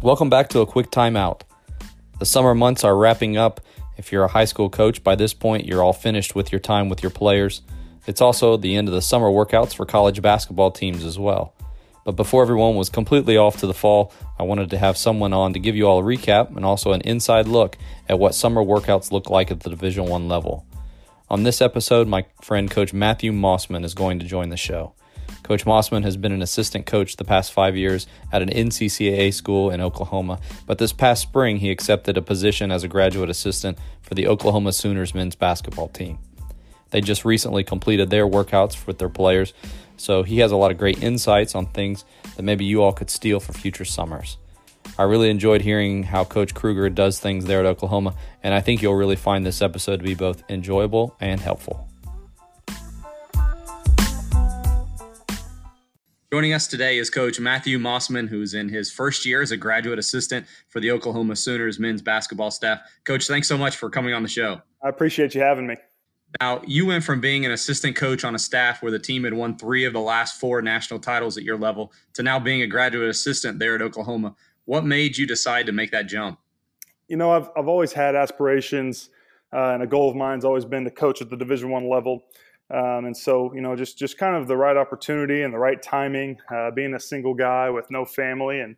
Welcome back to a quick timeout. The summer months are wrapping up. If you're a high school coach, by this point, you're all finished with your time with your players. It's also the end of the summer workouts for college basketball teams as well. But before everyone was completely off to the fall, I wanted to have someone on to give you all a recap and also an inside look at what summer workouts look like at the Division 1 level. On this episode, my friend coach Matthew Mossman is going to join the show. Coach Mossman has been an assistant coach the past five years at an NCCAA school in Oklahoma, but this past spring he accepted a position as a graduate assistant for the Oklahoma Sooners men's basketball team. They just recently completed their workouts with their players, so he has a lot of great insights on things that maybe you all could steal for future summers. I really enjoyed hearing how Coach Kruger does things there at Oklahoma, and I think you'll really find this episode to be both enjoyable and helpful. Joining us today is Coach Matthew Mossman, who's in his first year as a graduate assistant for the Oklahoma Sooners men's basketball staff. Coach, thanks so much for coming on the show. I appreciate you having me. Now, you went from being an assistant coach on a staff where the team had won three of the last four national titles at your level to now being a graduate assistant there at Oklahoma. What made you decide to make that jump? You know, I've, I've always had aspirations, uh, and a goal of mine's always been to coach at the Division One level. Um, and so, you know, just just kind of the right opportunity and the right timing. Uh, being a single guy with no family and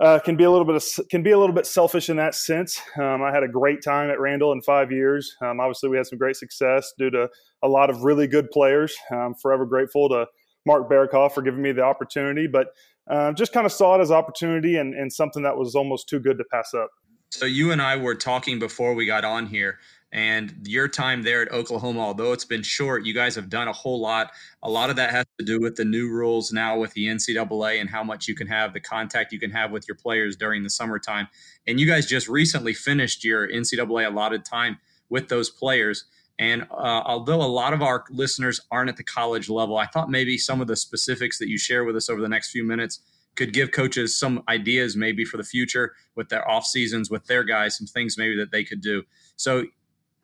uh, can be a little bit of, can be a little bit selfish in that sense. Um, I had a great time at Randall in five years. Um, obviously, we had some great success due to a lot of really good players. I'm forever grateful to Mark Barakoff for giving me the opportunity, but uh, just kind of saw it as opportunity and, and something that was almost too good to pass up. So you and I were talking before we got on here and your time there at Oklahoma, although it's been short, you guys have done a whole lot. A lot of that has to do with the new rules now with the NCAA and how much you can have, the contact you can have with your players during the summertime. And you guys just recently finished your NCAA allotted time with those players. And uh, although a lot of our listeners aren't at the college level, I thought maybe some of the specifics that you share with us over the next few minutes could give coaches some ideas maybe for the future with their off seasons with their guys, some things maybe that they could do. So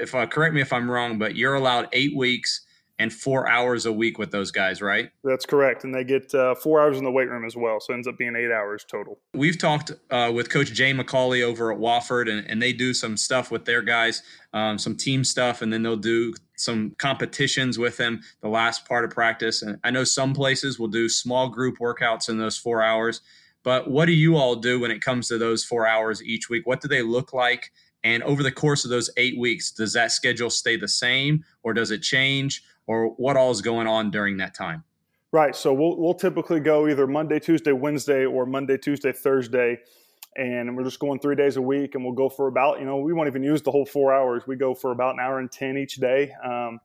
if uh, correct me if I'm wrong, but you're allowed eight weeks and four hours a week with those guys, right? That's correct, and they get uh, four hours in the weight room as well, so it ends up being eight hours total. We've talked uh, with Coach Jay McAuley over at Wofford, and, and they do some stuff with their guys, um, some team stuff, and then they'll do some competitions with them the last part of practice. And I know some places will do small group workouts in those four hours. But what do you all do when it comes to those four hours each week? What do they look like? And over the course of those eight weeks, does that schedule stay the same or does it change? Or what all is going on during that time? Right. So we'll, we'll typically go either Monday, Tuesday, Wednesday, or Monday, Tuesday, Thursday. And we're just going three days a week, and we'll go for about, you know, we won't even use the whole four hours. We go for about an hour and 10 each day. Um,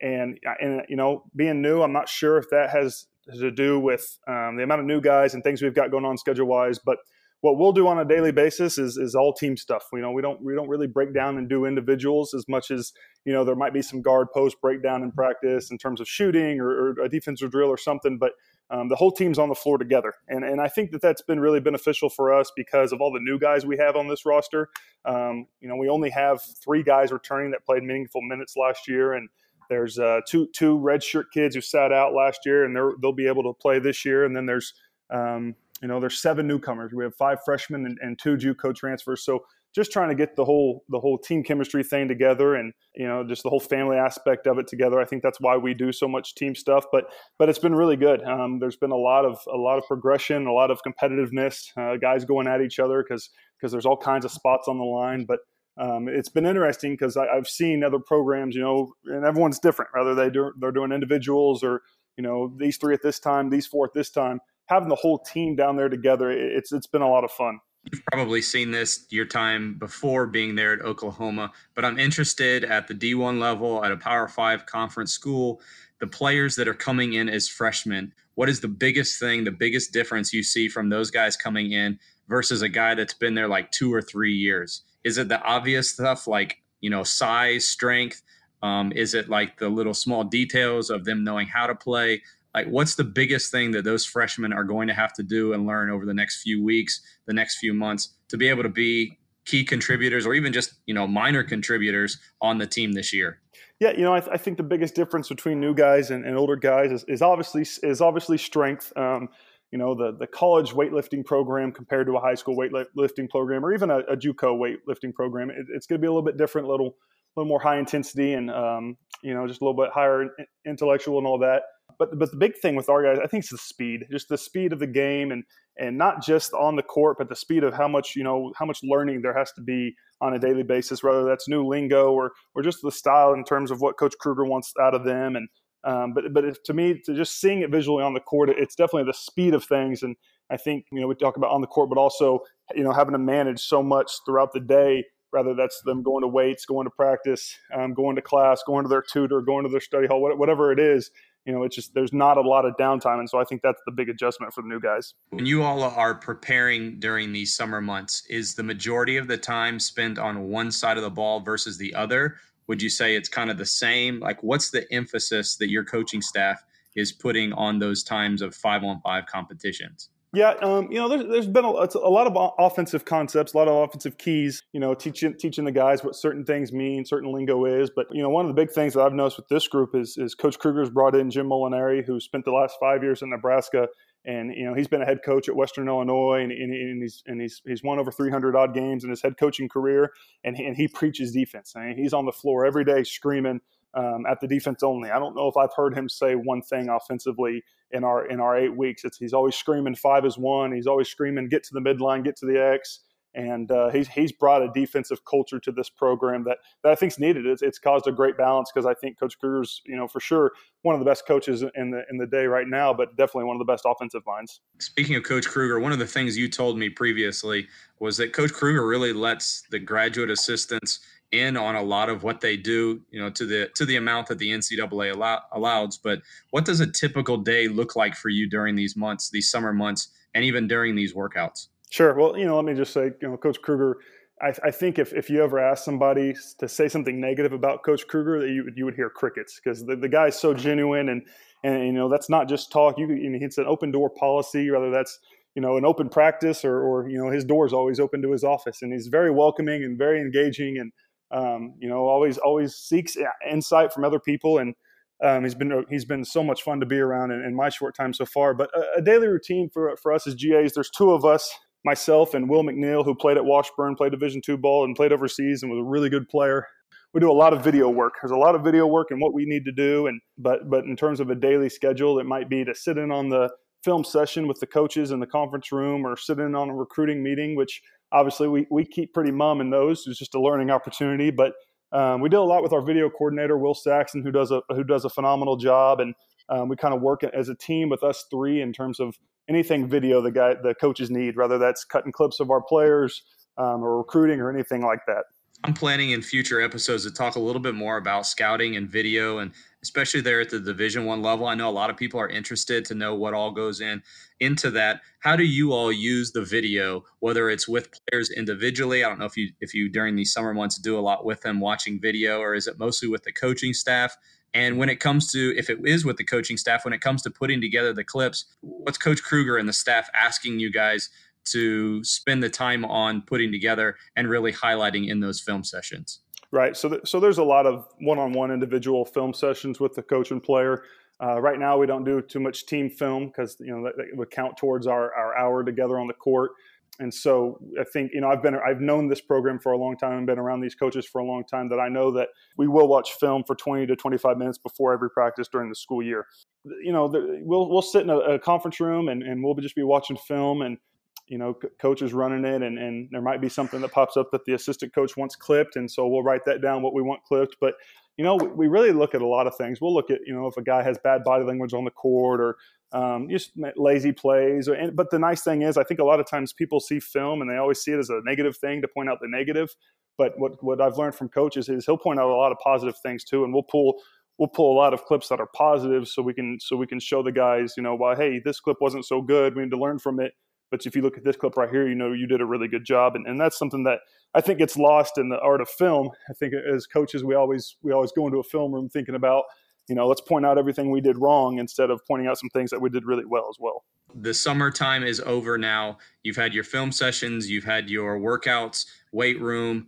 and, and, you know, being new, I'm not sure if that has to do with um, the amount of new guys and things we've got going on schedule wise, but what we'll do on a daily basis is, is all team stuff. You know, we don't we don't really break down and do individuals as much as you know there might be some guard post breakdown in practice in terms of shooting or, or a defensive drill or something, but um, the whole team's on the floor together, and and I think that that's been really beneficial for us because of all the new guys we have on this roster. Um, you know, we only have three guys returning that played meaningful minutes last year, and there's uh, two two redshirt kids who sat out last year, and they'll be able to play this year, and then there's um, you know, there's seven newcomers. We have five freshmen and, and two JUCO transfers. So just trying to get the whole the whole team chemistry thing together and you know just the whole family aspect of it together i think that's why we do so much team stuff but but it's been really good um, there's been a lot of a lot of progression a lot of competitiveness uh, guys going at each other because because there's all kinds of spots on the line but um, it's been interesting because I've seen other programs, you know, and everyone's different. Whether they do, they're doing individuals or you know these three at this time, these four at this time having the whole team down there together, it's it's been a lot of fun. You've probably seen this your time before being there at Oklahoma, but I'm interested at the D1 level at a Power Five conference school. The players that are coming in as freshmen, what is the biggest thing, the biggest difference you see from those guys coming in versus a guy that's been there like two or three years? Is it the obvious stuff like, you know, size, strength? Um, is it like the little small details of them knowing how to play? Like what's the biggest thing that those freshmen are going to have to do and learn over the next few weeks the next few months to be able to be key contributors or even just you know minor contributors on the team this year yeah you know i, th- I think the biggest difference between new guys and, and older guys is, is, obviously is obviously strength um, you know the the college weightlifting program compared to a high school weightlifting program or even a, a JUCO weightlifting program. It, it's going to be a little bit different, little a little more high intensity, and um, you know just a little bit higher intellectual and all that. But but the big thing with our guys, I think, is the speed, just the speed of the game, and and not just on the court, but the speed of how much you know how much learning there has to be on a daily basis, whether that's new lingo or or just the style in terms of what Coach Kruger wants out of them, and um, but but to me, to just seeing it visually on the court, it's definitely the speed of things. And I think you know we talk about on the court, but also you know having to manage so much throughout the day. Rather that's them going to weights, going to practice, um, going to class, going to their tutor, going to their study hall, whatever it is. You know, it's just there's not a lot of downtime, and so I think that's the big adjustment for the new guys. When you all are preparing during these summer months, is the majority of the time spent on one side of the ball versus the other, would you say it's kind of the same? Like, what's the emphasis that your coaching staff is putting on those times of five on five competitions? Yeah, um, you know, there's, there's been a, a, lot of offensive concepts, a lot of offensive keys. You know, teaching teaching the guys what certain things mean, certain lingo is. But you know, one of the big things that I've noticed with this group is is Coach Kruger's brought in Jim Molinari, who spent the last five years in Nebraska, and you know he's been a head coach at Western Illinois, and, and, and, he's and he's he's won over 300 odd games in his head coaching career, and he, and he preaches defense. I mean, he's on the floor every day screaming um, at the defense only. I don't know if I've heard him say one thing offensively in our in our eight weeks. It's he's always screaming five is one. He's always screaming get to the midline, get to the X and uh, he's he's brought a defensive culture to this program that, that I think's needed. It's, it's caused a great balance because I think Coach Kruger's you know for sure one of the best coaches in the in the day right now, but definitely one of the best offensive minds. Speaking of Coach Kruger, one of the things you told me previously was that Coach Kruger really lets the graduate assistants in on a lot of what they do, you know, to the to the amount that the NCAA allow, allows. But what does a typical day look like for you during these months, these summer months, and even during these workouts? Sure. Well, you know, let me just say, you know, Coach Kruger. I, I think if, if you ever ask somebody to say something negative about Coach Kruger, that you you would hear crickets because the, the guy's so genuine and and you know that's not just talk. You, you know, it's an open door policy, whether that's you know an open practice or or you know his door is always open to his office, and he's very welcoming and very engaging, and um, you know always always seeks insight from other people and. Um, he's been he's been so much fun to be around in, in my short time so far. But a, a, daily routine for for us as GAs, there's two of us myself and Will McNeil, who played at Washburn, played Division two ball, and played overseas, and was a really good player. We do a lot of video work. There's a lot of video work and what we need to do, and but but in terms of a daily schedule, it might be to sit in on the film session with the coaches in the conference room, or sitting on a recruiting meeting, which obviously we we keep pretty mum in those. It's just a learning opportunity, but um, we do a lot with our video coordinator Will Saxon, who does a who does a phenomenal job, and um, we kind of work as a team with us three in terms of anything video the guy the coaches need, whether that's cutting clips of our players um, or recruiting or anything like that. I'm planning in future episodes to talk a little bit more about scouting and video and especially there at the division one level. I know a lot of people are interested to know what all goes in into that. How do you all use the video whether it's with players individually? I don't know if you if you during these summer months do a lot with them watching video or is it mostly with the coaching staff? And when it comes to, if it is with the coaching staff, when it comes to putting together the clips, what's Coach Kruger and the staff asking you guys to spend the time on putting together and really highlighting in those film sessions? Right. So, th- so there's a lot of one-on-one individual film sessions with the coach and player. Uh, right now, we don't do too much team film because you know that, that, would count towards our, our hour together on the court and so I think you know I've been I've known this program for a long time and been around these coaches for a long time that I know that we will watch film for 20 to 25 minutes before every practice during the school year. You know, the, we'll we'll sit in a, a, conference room and, and we'll just be watching film and you know coach is running it and, and there might be something that pops up that the assistant coach wants clipped and so we'll write that down what we want clipped but you know, we, really look at a lot of things. We'll look at, you know, if a guy has bad body language on the court or um, just lazy plays. Or, and, but the nice thing is, I think a lot of times people see film and they always see it as a negative thing to point out the negative. But what, what I've learned from coaches is he'll point out a lot of positive things too, and we'll pull we'll pull a lot of clips that are positive so we can so we can show the guys, you know, why hey, this clip wasn't so good. We need to learn from it. But if you look at this clip right here, you know you did a really good job, and, and that's something that I think gets lost in the art of film. I think as coaches, we always we always go into a film room thinking about you know let's point out everything we did wrong instead of pointing out some things that we did really well as well. The summertime is over now. You've had your film sessions, you've had your workouts, weight room.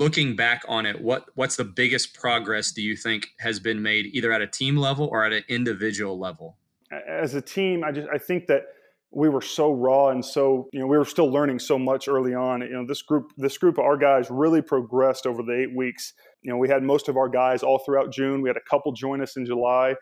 Looking back on it, what what's the biggest progress do you think has been made either at a team level or at an individual level? As a team, I just I think that we were so raw and so you know we were still learning so much early on. You know this group this group of our guys really progressed over the eight weeks. You know we had most of our guys all throughout June. We had a couple join us in July,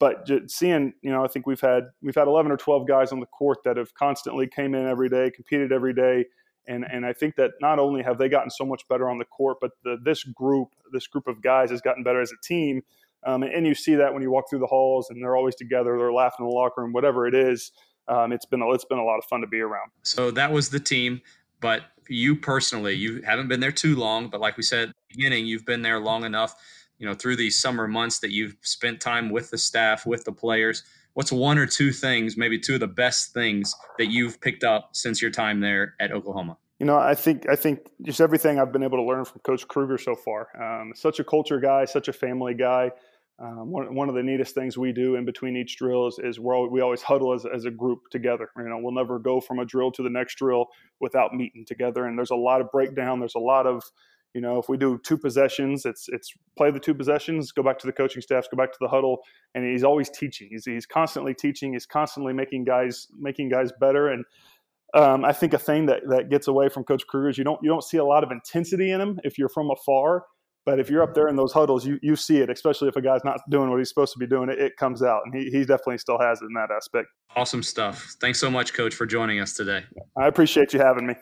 but seeing you know I think we've had we've had 11 or 12 guys on the court that have constantly came in every day, competed every day. And, and I think that not only have they gotten so much better on the court, but the, this group, this group of guys has gotten better as a team. Um, and, and, you see that when you walk through the halls and they're always together, they're laughing in the locker room, whatever it is um, it's been a, it's been a lot of fun to be around. So that was the team, but you personally, you haven't been there too long, but like we said at the beginning, you've been there long enough. You know, through these summer months that you've spent time with the staff, with the players. What's one or two things, maybe two of the best things that you've picked up since your time there at Oklahoma? You know, I think I think just everything I've been able to learn from Coach Kruger so far. Um, such a culture guy, such a family guy. Um, one, one of the neatest things we do in between each drill is, is we're, we always huddle as, as a group together. You know, we'll never go from a drill to the next drill without meeting together. And there's a lot of breakdown. There's a lot of, you know, if we do two possessions, it's it's play the two possessions, go back to the coaching staffs, go back to the huddle, and he's always teaching. He's he's constantly teaching. He's constantly making guys making guys better. And um, I think a thing that that gets away from Coach Kruger is you don't you don't see a lot of intensity in him if you're from afar but if you're up there in those huddles, you, you see it, especially if a guy's not doing what he's supposed to be doing, it, it comes out. And he, he definitely still has it in that aspect. Awesome stuff. Thanks so much, Coach, for joining us today. I appreciate you having me.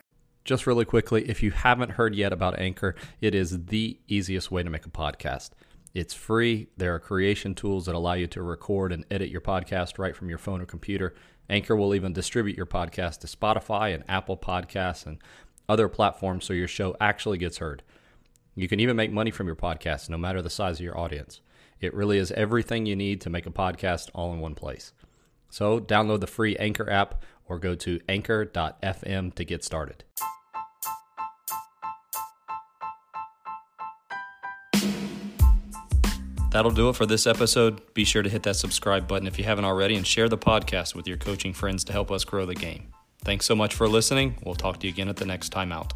Just really quickly, if you haven't heard yet about Anchor, it is the easiest way to make a podcast. It's free. There are creation tools that allow you to record and edit your podcast right from your phone or computer. Anchor will even distribute your podcast to Spotify and Apple Podcasts and other platforms so your show actually gets heard. You can even make money from your podcast, no matter the size of your audience. It really is everything you need to make a podcast all in one place. So, download the free Anchor app or go to anchor.fm to get started. That'll do it for this episode. Be sure to hit that subscribe button if you haven't already and share the podcast with your coaching friends to help us grow the game. Thanks so much for listening. We'll talk to you again at the next time out.